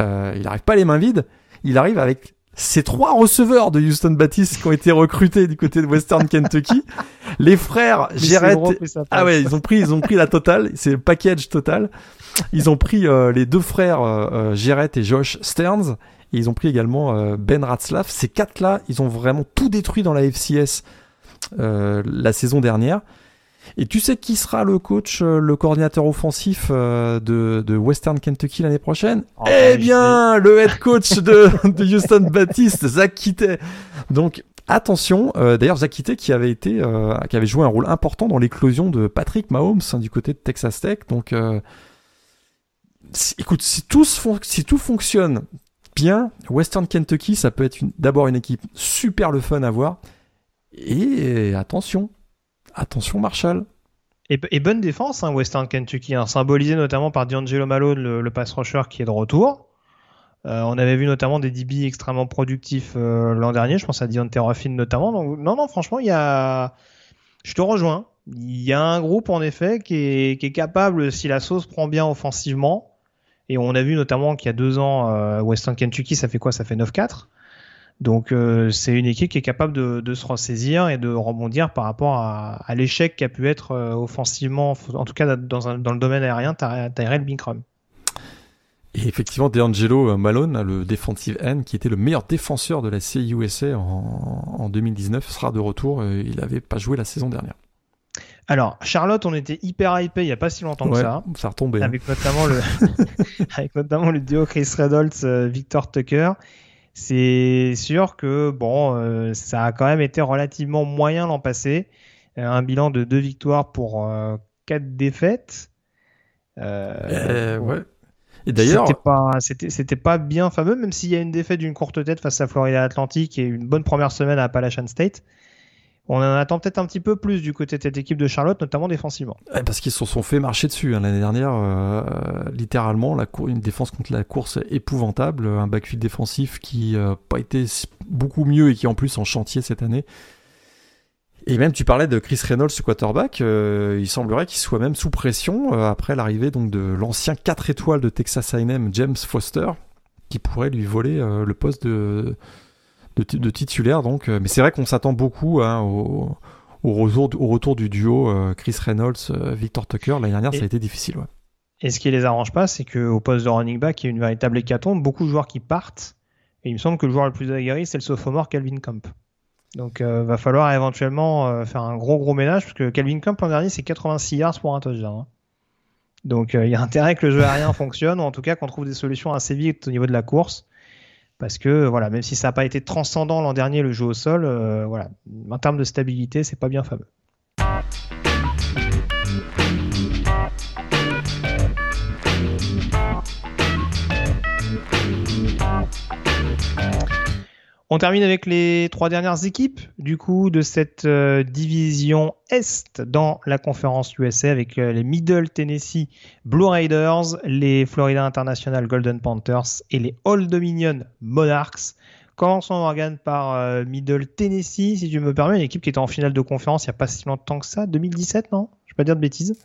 euh, il arrive pas les mains vides, il arrive avec ces trois receveurs de Houston Baptiste qui ont été recrutés du côté de Western Kentucky. Les frères Jarrett, ah ouais, ils ont pris, ils ont pris la totale, c'est le package total. Ils ont pris euh, les deux frères euh, et Josh Stearns. Et ils ont pris également Ben Ratzlaff. Ces quatre-là, ils ont vraiment tout détruit dans la FCS euh, la saison dernière. Et tu sais qui sera le coach, euh, le coordinateur offensif euh, de, Western Kentucky l'année prochaine? Oh, Eh bien, le head coach de, Houston Baptiste, Zach Kitté. Donc attention, d'ailleurs Zach Kitté qui avait été, qui avait joué un rôle important dans l'éclosion de Patrick Mahomes hein, du côté de Texas Tech. Donc écoute, si tout, si tout fonctionne bien, Western Kentucky, ça peut être d'abord une équipe super le fun à voir. Et attention, attention Marshall. Et, bonne défense, hein, Western Kentucky, hein, symbolisé notamment par D'Angelo Malone, le, pass rusher qui est de retour. Euh, on avait vu notamment des DB extrêmement productifs euh, l'an dernier, je pense à Deontay Ruffin notamment. Non, non, franchement. Je te rejoins. Il y a un groupe, en effet, qui est, qui est capable, si la sauce prend bien offensivement, et on a vu notamment qu'il y a deux ans, euh, Western Kentucky, ça fait quoi? Ça fait 9-4. Donc euh, c'est une équipe qui est capable de, se ressaisir et de rebondir par rapport à, l'échec qui a pu être euh, offensivement, en tout cas dans, le domaine aérien, Tyrell Binkrum. Et effectivement, DeAngelo euh, Malone, le defensive end, qui était le meilleur défenseur de la CUSA en, en 2019, sera de retour. Il n'avait pas joué la saison dernière. Alors, Charlotte, on était hyper hypé il n'y a pas si longtemps que ça. Ça a retombé. Hein. Avec, notamment le avec notamment le duo Chris Reynolds, Victor Tucker. C'est sûr que bon, euh, ça a quand même été relativement moyen l'an passé. Euh, un bilan de deux victoires pour euh, quatre défaites. ouais. Et d'ailleurs, c'était pas, c'était, pas bien fameux, même s'il y a une défaite d'une courte tête face à Florida Atlantic et une bonne première semaine à Appalachian State. On en attend peut-être un petit peu plus du côté de cette équipe de Charlotte, notamment défensivement. parce qu'ils se sont fait marcher dessus hein, l'année dernière, euh, littéralement, une défense contre la course épouvantable, un backfield défensif qui n'a euh, pas été beaucoup mieux et qui en plus en chantier cette année. Et même tu parlais de Chris Reynolds, quarterback, euh, il semblerait qu'il soit même sous pression après l'arrivée donc de l'ancien 4 étoiles de Texas A&M, James Foster, qui pourrait lui voler le poste de de, titulaire donc. Euh, mais c'est vrai qu'on s'attend beaucoup hein, au, retour, au retour du duo euh, Chris Reynolds, euh, Victor Tucker. L'année dernière, ça a été difficile. Ouais. Et ce qui les arrange pas, c'est qu'au poste de running back, il y a une véritable hécatombe, beaucoup de joueurs qui partent. Et il me semble que le joueur le plus aguerri, c'est le sophomore Calvin Camp. Donc, euh, va falloir éventuellement euh, faire un gros gros ménage parce que Calvin Camp l'an dernier c'est 86 yards pour un touchdown. Hein. Donc, il y a intérêt que le jeu aérien fonctionne ou en tout cas qu'on trouve des solutions assez vite au niveau de la course. Parce que voilà, même si ça n'a pas été transcendant l'an dernier le jeu au sol, voilà, en termes de stabilité, c'est pas bien fameux. On termine avec les trois dernières équipes du coup de cette euh, division Est dans la conférence USA avec euh, les Middle Tennessee Blue Raiders, les Florida International Golden Panthers et les Old Dominion Monarchs. Commençons Morgan par euh, Middle Tennessee, si tu me permets, une équipe qui était en finale de conférence il n'y a pas si longtemps que ça, 2017 non? Je vais pas dire de bêtises.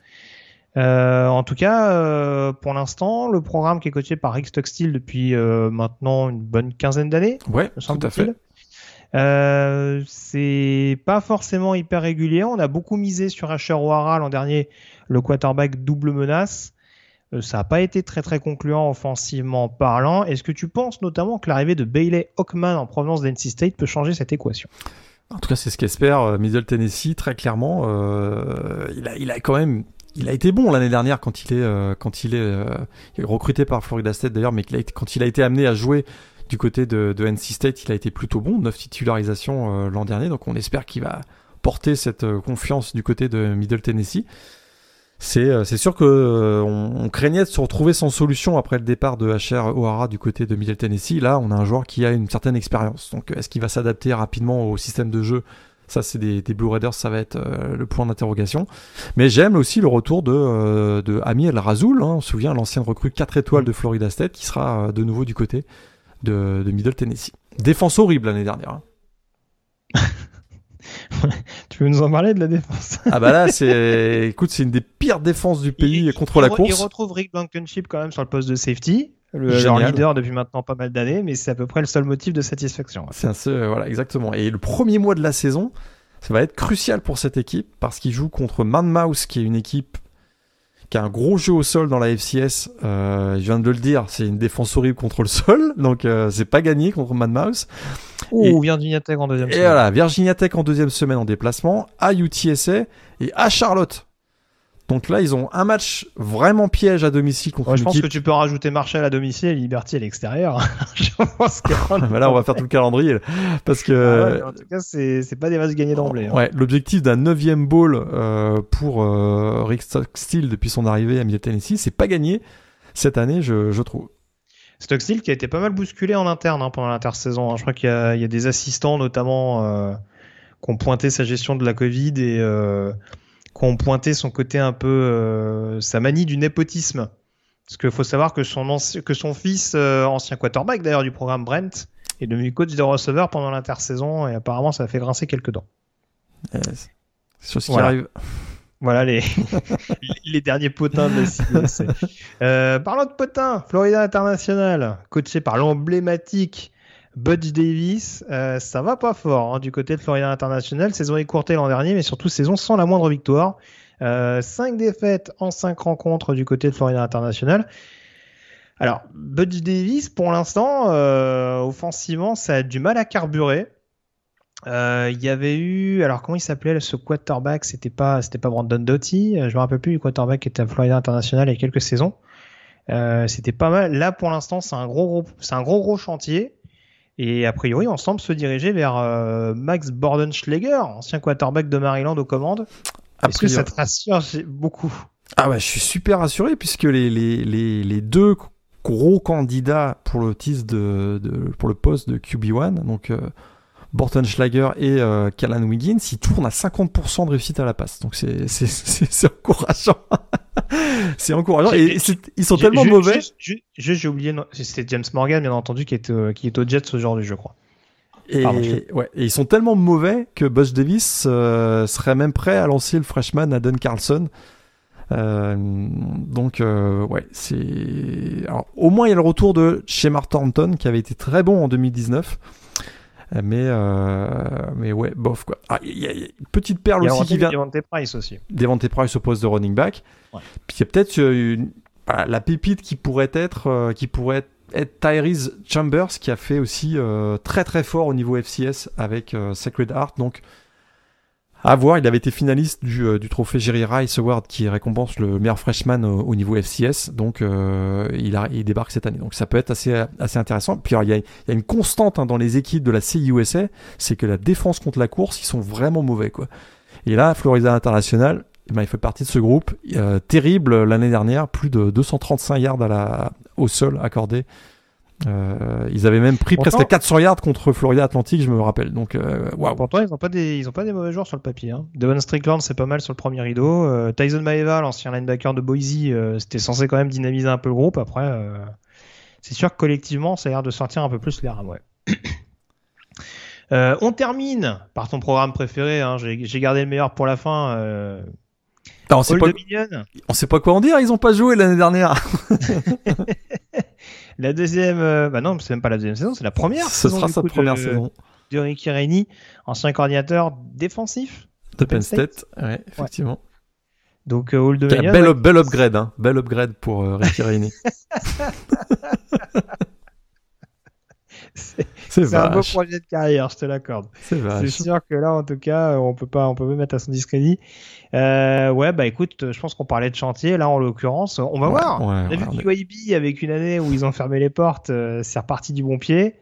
Euh, en tout cas, euh, pour l'instant, le programme qui est coaché par Rick Stockstill depuis euh, maintenant une bonne quinzaine d'années. Ouais, tout à fait. c'est pas forcément hyper régulier. On a beaucoup misé sur Asher O'Hara l'an dernier, le quarterback double menace. ça n'a pas été très très concluant offensivement parlant. Est-ce que tu penses notamment que l'arrivée de Bailey Hockman en provenance d'NC State peut changer cette équation? En tout cas, c'est ce qu'espère Middle Tennessee très clairement. il, a, il a quand même il a été bon l'année dernière quand il est, euh, euh, recruté par Florida State d'ailleurs, mais quand il a été amené à jouer du côté de, NC State, il a été plutôt bon, 9 titularisations euh, l'an dernier, donc on espère qu'il va porter cette confiance du côté de Middle Tennessee. C'est, sûr que on, craignait de se retrouver sans solution après le départ de HR O'Hara du côté de Middle Tennessee. Là, on a un joueur qui a une certaine expérience. Donc, est-ce qu'il va s'adapter rapidement au système de jeu ça, c'est des, Blue Raiders, ça va être euh, le point d'interrogation. Mais j'aime aussi le retour de, euh, de Ami El Razoul, hein, on se souvient, l'ancienne recrue 4 étoiles de Florida State, qui sera euh, de nouveau du côté de, Middle Tennessee. Défense horrible l'année dernière. Hein. Tu veux nous en parler de la défense Ah bah là, c'est, écoute, c'est une des pires défenses du pays contre la course. Il retrouve Rick Blankenship quand même sur le poste de safety le leader depuis maintenant pas mal d'années, mais c'est à peu près le seul motif de satisfaction. C'est un seul, voilà, exactement. Et le premier mois de la saison, ça va être crucial pour cette équipe parce qu'il joue contre Man Mouse, qui est une équipe qui a un gros jeu au sol dans la FCS. Euh, je viens de le dire, c'est une défense horrible contre le sol, donc euh, c'est pas gagné contre Man Mouse. Ou Virginia Tech en deuxième semaine. Et voilà, Virginia Tech en deuxième semaine en déplacement, à UTSA et à Charlotte. Donc là, ils ont un match vraiment piège à domicile contre Je pense que tu peux rajouter Marshall à domicile et Liberty à l'extérieur. je pense que... bah là, on va faire tout le calendrier. Parce que... Ah en tout cas, c'est pas des matchs gagnés d'emblée. Hein. Ouais, l'objectif d'un neuvième ball euh, pour euh, Rick Stockstill depuis son arrivée à Middle Tennessee, c'est pas gagné cette année, je, je trouve. Stockstill qui a été pas mal bousculé en interne hein, pendant l'intersaison. Hein. Je crois qu'il y, y, a des assistants notamment euh, qui ont pointé sa gestion de la Covid et euh, qu'on pointé son côté un peu, euh, sa manie du népotisme. Parce qu'il faut savoir que son, que son fils, euh, ancien quarterback d'ailleurs du programme Brent, est devenu coach de receveur pendant l'intersaison et apparemment ça a fait grincer quelques dents. c'est sur ce qui arrive. Voilà les, les derniers potins de la euh, parlons de potins, Florida International, coaché par l'emblématique Budge Davis, euh, ça va pas fort hein, du côté de Florida International. Saison écourtée l'an dernier, mais surtout saison sans la moindre victoire. Euh, 5 défaites en 5 rencontres du côté de Florida International. Alors, Budge Davis, pour l'instant, euh, offensivement, ça a du mal à carburer. Euh, il y avait eu, alors comment il s'appelait ce quarterback? C'était pas, c'était pas Brandon Doty. Je me rappelle plus du quarterback qui était à Florida International il y a quelques saisons. c'était pas mal. Là, pour l'instant, c'est un c'est un gros, gros chantier. Et a priori, on semble se diriger vers euh, Max Bordenschläger, ancien quarterback de Maryland aux commandes. Est-ce que ça te rassure beaucoup? Ah ouais, je suis super rassuré puisque les, les, les, les deux gros candidats pour le de, de, pour le poste de QB1, donc euh, Bortenschlager et euh, Callan Wiggins, ils tournent à 50% de réussite à la passe. Donc c'est c'est encourageant. c'est encourageant. Et ils sont tellement mauvais. Juste, j'ai oublié, c'était James Morgan, bien entendu, qui est, euh, qui est au Jets aujourd'hui, je crois. Et, ouais, et ils sont tellement mauvais que Bush Davis euh, serait même prêt à lancer le freshman Adam Carlson. Euh, donc euh, ouais, c'est au moins il y a le retour de Shemar Thornton qui avait été très bon en 2019. Mais, euh, mais ouais, bof quoi. Ah, il y, a une petite perle aussi qui vient. Devante Price aussi. Devante Price au poste de running back. Puis il y a peut-être la pépite qui pourrait être, euh, qui pourrait être Tyrese Chambers qui a fait aussi très très fort au niveau FCS avec Sacred Heart. Donc à voir, il avait été finaliste du, euh, du trophée Jerry Rice Award qui récompense le meilleur freshman au, niveau FCS. Donc euh, il, débarque cette année. Donc ça peut être assez, intéressant. Puis il y, a, il y a une constante hein, dans les équipes de la CIUSA, c'est que la défense contre la course, ils sont vraiment mauvais. Et là, Florida International, eh ben, il fait partie de ce groupe. Euh, terrible l'année dernière, plus de 235 yards au sol accordés euh, ils avaient même pris presque 400 yards contre Florida Atlantic, je me rappelle. Donc, euh. Pourtant, ils n'ont pas des, ils ont pas des mauvais joueurs sur le papier. Hein. Devon Strickland, c'est pas mal sur le premier rideau. Euh, Tyson Maeva, l'ancien linebacker de Boise, euh, c'était censé quand même dynamiser un peu le groupe. Après, euh, c'est sûr que collectivement, ça a l'air de sortir un peu plus les rames, ouais. on termine par ton programme préféré. Hein. J'ai gardé le meilleur pour la fin. on, sait pas... on sait pas quoi en dire. Ils ont pas joué l'année dernière. La deuxième, euh, bah non, c'est même pas la deuxième saison, c'est la première. Ce sera sa première de, saison. De Ricky Rainey, ancien coordinateur défensif. De Penn State, ouais, effectivement. Donc, euh, de bel, bel, upgrade, hein. Bel upgrade pour euh, Ricky Rainey. c'est un beau projet de carrière, je te l'accorde. C'est sûr que là, en tout cas, on peut pas, on peut pas mettre à son discrédit. Euh, ouais, bah écoute, je pense qu'on parlait de chantier. Là, en l'occurrence, on va voir. on a vu que avec une année où ils ont fermé les portes, euh, c'est reparti du bon pied.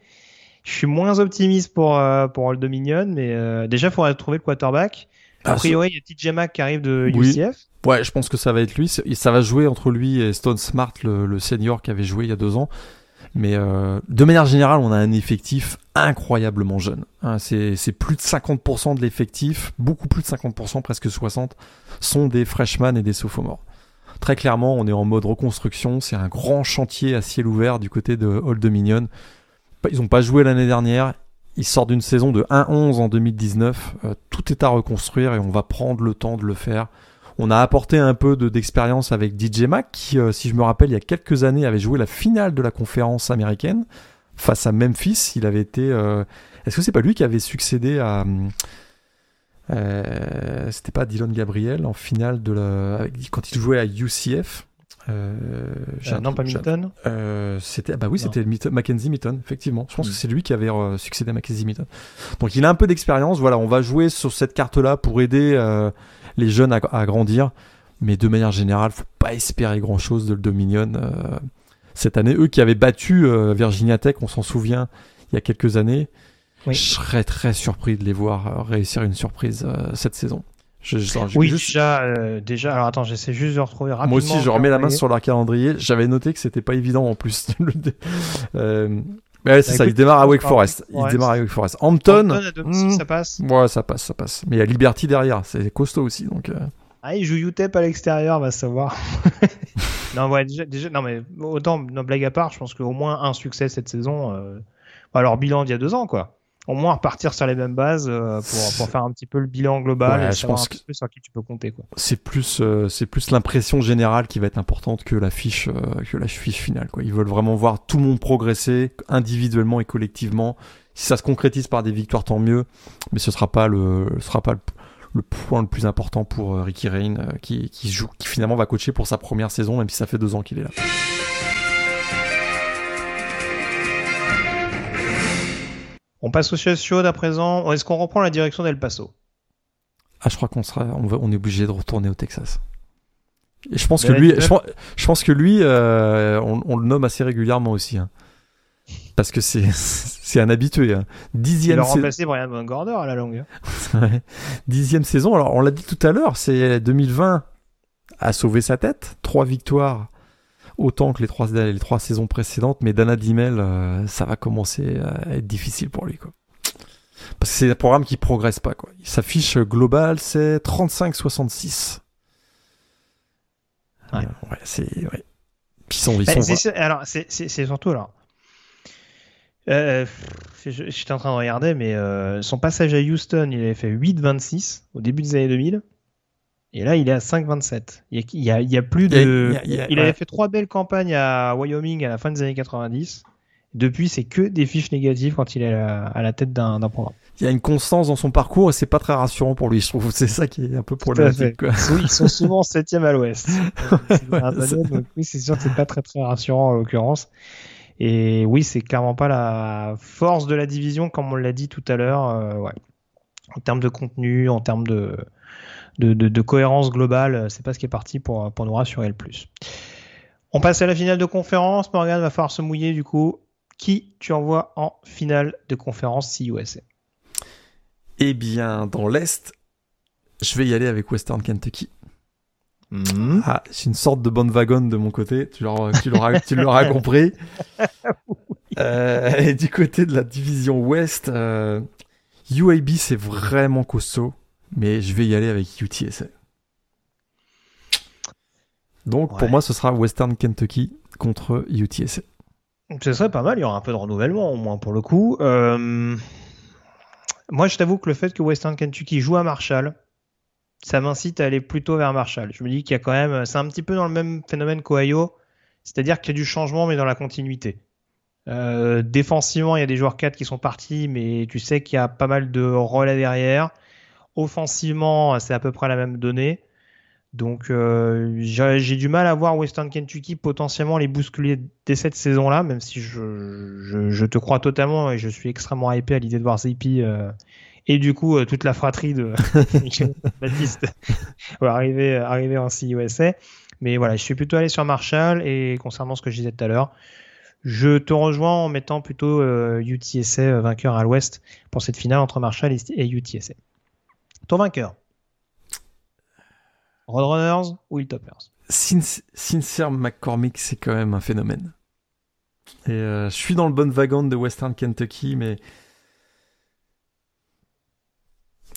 Je suis moins optimiste pour euh, pour Old Dominion, mais euh, déjà, il faudrait trouver le quarterback. A ah, priori, il y a TJ Mack qui arrive de UCF. Ouais, je pense que ça va être lui. Ça va jouer entre lui et Stone Smart, le, le senior qui avait joué il y a deux ans. Mais euh, de manière générale, on a un effectif incroyablement jeune. Hein, c'est plus de 50% de l'effectif, beaucoup plus de 50%, presque 60%, sont des freshmen et des sophomores. Très clairement, on est en mode reconstruction. C'est un grand chantier à ciel ouvert du côté de Old Dominion. Ils n'ont pas joué l'année dernière. Ils sortent d'une saison de 1-11 en 2019. Euh, tout est à reconstruire et on va prendre le temps de le faire. On a apporté un peu d'expérience avec DJ Mac, qui, euh, si je me rappelle, il y a quelques années, avait joué la finale de la conférence américaine face à Memphis. Il avait été. Euh, est-ce que c'est pas lui qui avait succédé à. Euh, c'était pas Dylan Gabriel en finale de la. Quand il jouait à UCF. Non, pas Mitton. c'était bah oui, c'était Mackenzie Mitton, effectivement. Je pense mm. que c'est lui qui avait succédé à Mackenzie Mitton. Donc il a un peu d'expérience. Voilà, on va jouer sur cette carte-là pour aider les jeunes à, grandir. Mais de manière générale, faut pas espérer grand chose de le Dominion euh, cette année. Eux qui avaient battu euh, Virginia Tech, on s'en souvient, il y a quelques années. Je serais très surpris de les voir euh, réussir une surprise cette saison. Je, oui, déjà, déjà. Alors attends, j'essaie juste de retrouver rapidement. Moi aussi, je remets la main sur leur calendrier. J'avais noté que c'était pas évident en plus. Ouais, c'est bah, ça, il démarre à Wake Forest. Il démarre à Wake Forest. Hampton, hmm. ça passe. Ouais, ça passe, ça passe. Mais il y a Liberty derrière, c'est costaud aussi, donc. Euh. Ah, il joue UTEP à l'extérieur, va savoir. non, ouais, déjà, déjà, non, mais autant, non, blague à part, je pense qu'au moins un succès cette saison. Euh... Alors, bilan d'il y a deux ans, quoi au moins repartir sur les mêmes bases euh, pour, pour, faire un petit peu le bilan global et je pense un peu sur qui tu peux compter. C'est plus euh, c'est plus l'impression générale qui va être importante que la fiche euh, que la fiche finale quoi. Ils veulent vraiment voir tout le monde progresser individuellement et collectivement. Si ça se concrétise par des victoires tant mieux, mais ce sera pas le ce sera pas le, point le plus important pour Ricky Rain qui, qui joue qui finalement va coacher pour sa première saison même si ça fait deux ans qu'il est là. On passe au chaude à présent. Est-ce qu'on reprend la direction d'El Paso? Ah, je crois qu'on sera, on, est obligé de retourner au Texas. Et je pense que lui, je, pense que lui, euh, on, le nomme assez régulièrement aussi, hein. parce que c'est c'est un habitué. Hein. Dixième. Il a remplacé Brian Gorder à la longue. Dixième saison. Alors on l'a dit tout à l'heure, c'est 2020 a sauvé sa tête, trois victoires autant que les trois, les trois saisons précédentes, mais Dana Dimel, euh, ça va commencer à être difficile pour lui. Quoi. Parce que c'est un programme qui progresse pas. Quoi. Sa fiche globale, c'est 35-66. Ouais. ouais c'est... Ouais. sont, ils bah, sont... alors, c'est, surtout... Alors, euh, j'étais en train de regarder, mais euh, son passage à Houston, il avait fait 8-26 au début des années 2000. Et là, il est à 5,27. Il y a, il y a, plus de. Il, avait fait trois belles campagnes à Wyoming à la fin des années 90. Depuis, c'est que des fiches négatives quand il est à la tête d'un programme. Il y a une constance dans son parcours et c'est pas très rassurant pour lui. Je trouve c'est ça qui est un peu problématique. Quoi. Oui, ils sont souvent septième à l'ouest. oui, c'est sûr que c'est pas très très rassurant en l'occurrence. Et oui, c'est clairement pas la force de la division, comme on l'a dit tout à l'heure. ouais. En termes de contenu, en termes de, de, de, cohérence globale, c'est pas ce qui est parti pour, pour nous rassurer le plus. On passe à la finale de conférence. Morgan va falloir se mouiller du coup. Qui tu envoies en finale de conférence CUSA Eh bien, dans l'Est, je vais y aller avec Western Kentucky. Hmm. Ah, c'est une sorte de bonne wagon de mon côté, tu l'auras, tu l'auras, compris. Euh, et du côté de la division Ouest, euh, UAB c'est vraiment costaud, mais je vais y aller avec UTSA. Donc pour moi, ce sera Western Kentucky contre UTSA. Ce serait pas mal, il y aura un peu de renouvellement au moins pour le coup. Euh, moi, je t'avoue que le fait que Western Kentucky joue à Marshall, ça m'incite à aller plutôt vers Marshall. Je me dis qu'il y a quand même, c'est un petit peu dans le même phénomène qu'Ohio, c'est-à-dire qu'il y a du changement mais dans la continuité. Euh, défensivement, il y a des joueurs 4 qui sont partis, mais tu sais qu'il y a pas mal de relais derrière. Offensivement, c'est à peu près la même donnée. Donc euh, j'ai du mal à voir Western Kentucky potentiellement les bousculer dès cette saison-là, même si je, te crois totalement et je suis extrêmement hypé à l'idée de voir Zippy euh, et du coup euh, toute la fratrie de Baptiste arriver, arriver en CUSA. Mais voilà, je suis plutôt allé sur Marshall et concernant ce que je disais tout à l'heure, je te rejoins en mettant plutôt UTSA vainqueur à l'ouest pour cette finale entre Marshall et UTSA. Ton vainqueur Roadrunners ou Hilltoppers Sincere McCormick, c'est quand même un phénomène. Et euh, je suis dans le bon wagon de Western Kentucky, mais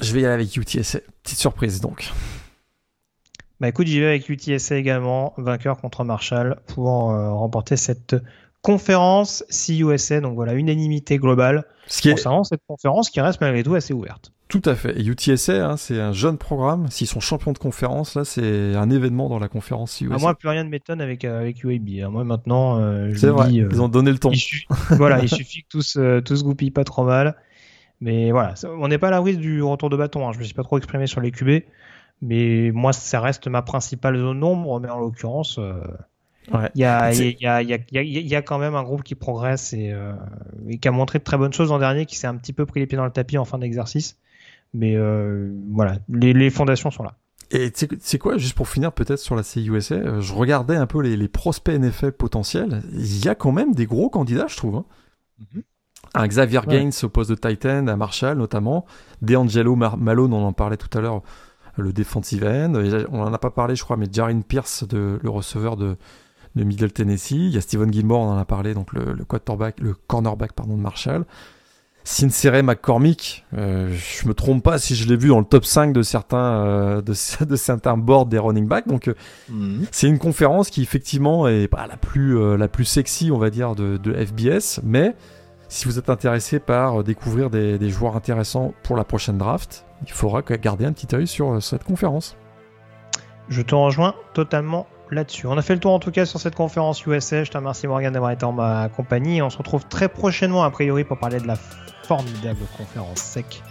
je vais y aller avec UTSA. Petite surprise donc. Bah écoute, j'y vais avec UTSA également, vainqueur contre Marshall pour euh, remporter cette conférence CUSA. Donc voilà, unanimité globale Ce qui concernant cette conférence qui reste malgré tout assez ouverte. Tout à fait. Et UTSA, hein, c'est un jeune programme. S'ils sont champions de conférence, là, c'est un événement dans la conférence USA. À moi, plus rien ne m'étonne avec, euh, avec UAB. Hein. Moi, maintenant, euh, vrai. Euh, ils ont donné le ton. voilà, il suffit que tout se, tout se goupille pas trop mal. Mais voilà, on n'est pas à l'abri du retour de bâton. Hein. Je me suis pas trop exprimé sur les QB. Mais moi, ça reste ma principale zone d'ombre. Mais en l'occurrence, il y, a, y, a, y, a, y, a, quand même un groupe qui progresse et, et qui a montré de très bonnes choses l'an dernier, qui s'est un petit peu pris les pieds dans le tapis en fin d'exercice. Mais euh, voilà, les, fondations sont là. Et c'est quoi, juste pour finir peut-être sur la CUSA, euh, je regardais un peu les, prospects NFL potentiels. Il y a quand même des gros candidats, je trouve. Hein. Mm-hmm. Un Xavier Gaines au poste de Titan, à Marshall notamment. DeAngelo Malone, on en parlait tout à l'heure, le defensive end. On en a pas parlé, je crois, mais Jarin Pierce, de, le receveur de, de Middle Tennessee. Il y a Steven Gilmore, on en a parlé, donc le, le quarterback, le cornerback pardon, de Marshall. Sincere McCormick, euh, je me trompe pas si je l'ai vu dans le top 5 de certains euh, de, de, certains boards des running backs. Donc euh, mhm. c'est une conférence qui effectivement est pas la plus euh, la plus sexy, on va dire, de, de, FBS, mais si vous êtes intéressé par découvrir des, des, joueurs intéressants pour la prochaine draft, il faudra garder un petit œil sur cette conférence. Je te rejoins totalement là-dessus. On a fait le tour en tout cas sur cette conférence USA. Je te remercie Morgan d'avoir été en ma compagnie. On se retrouve très prochainement a priori pour parler de la formidable conférence sec.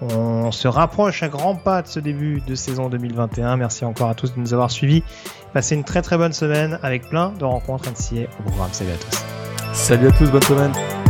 On se rapproche à grands pas de ce début de saison 2021. Merci encore à tous de nous avoir suivis. Passez une très très bonne semaine avec plein de rencontres NCA au programme. Salut à tous. Salut à tous, bonne semaine.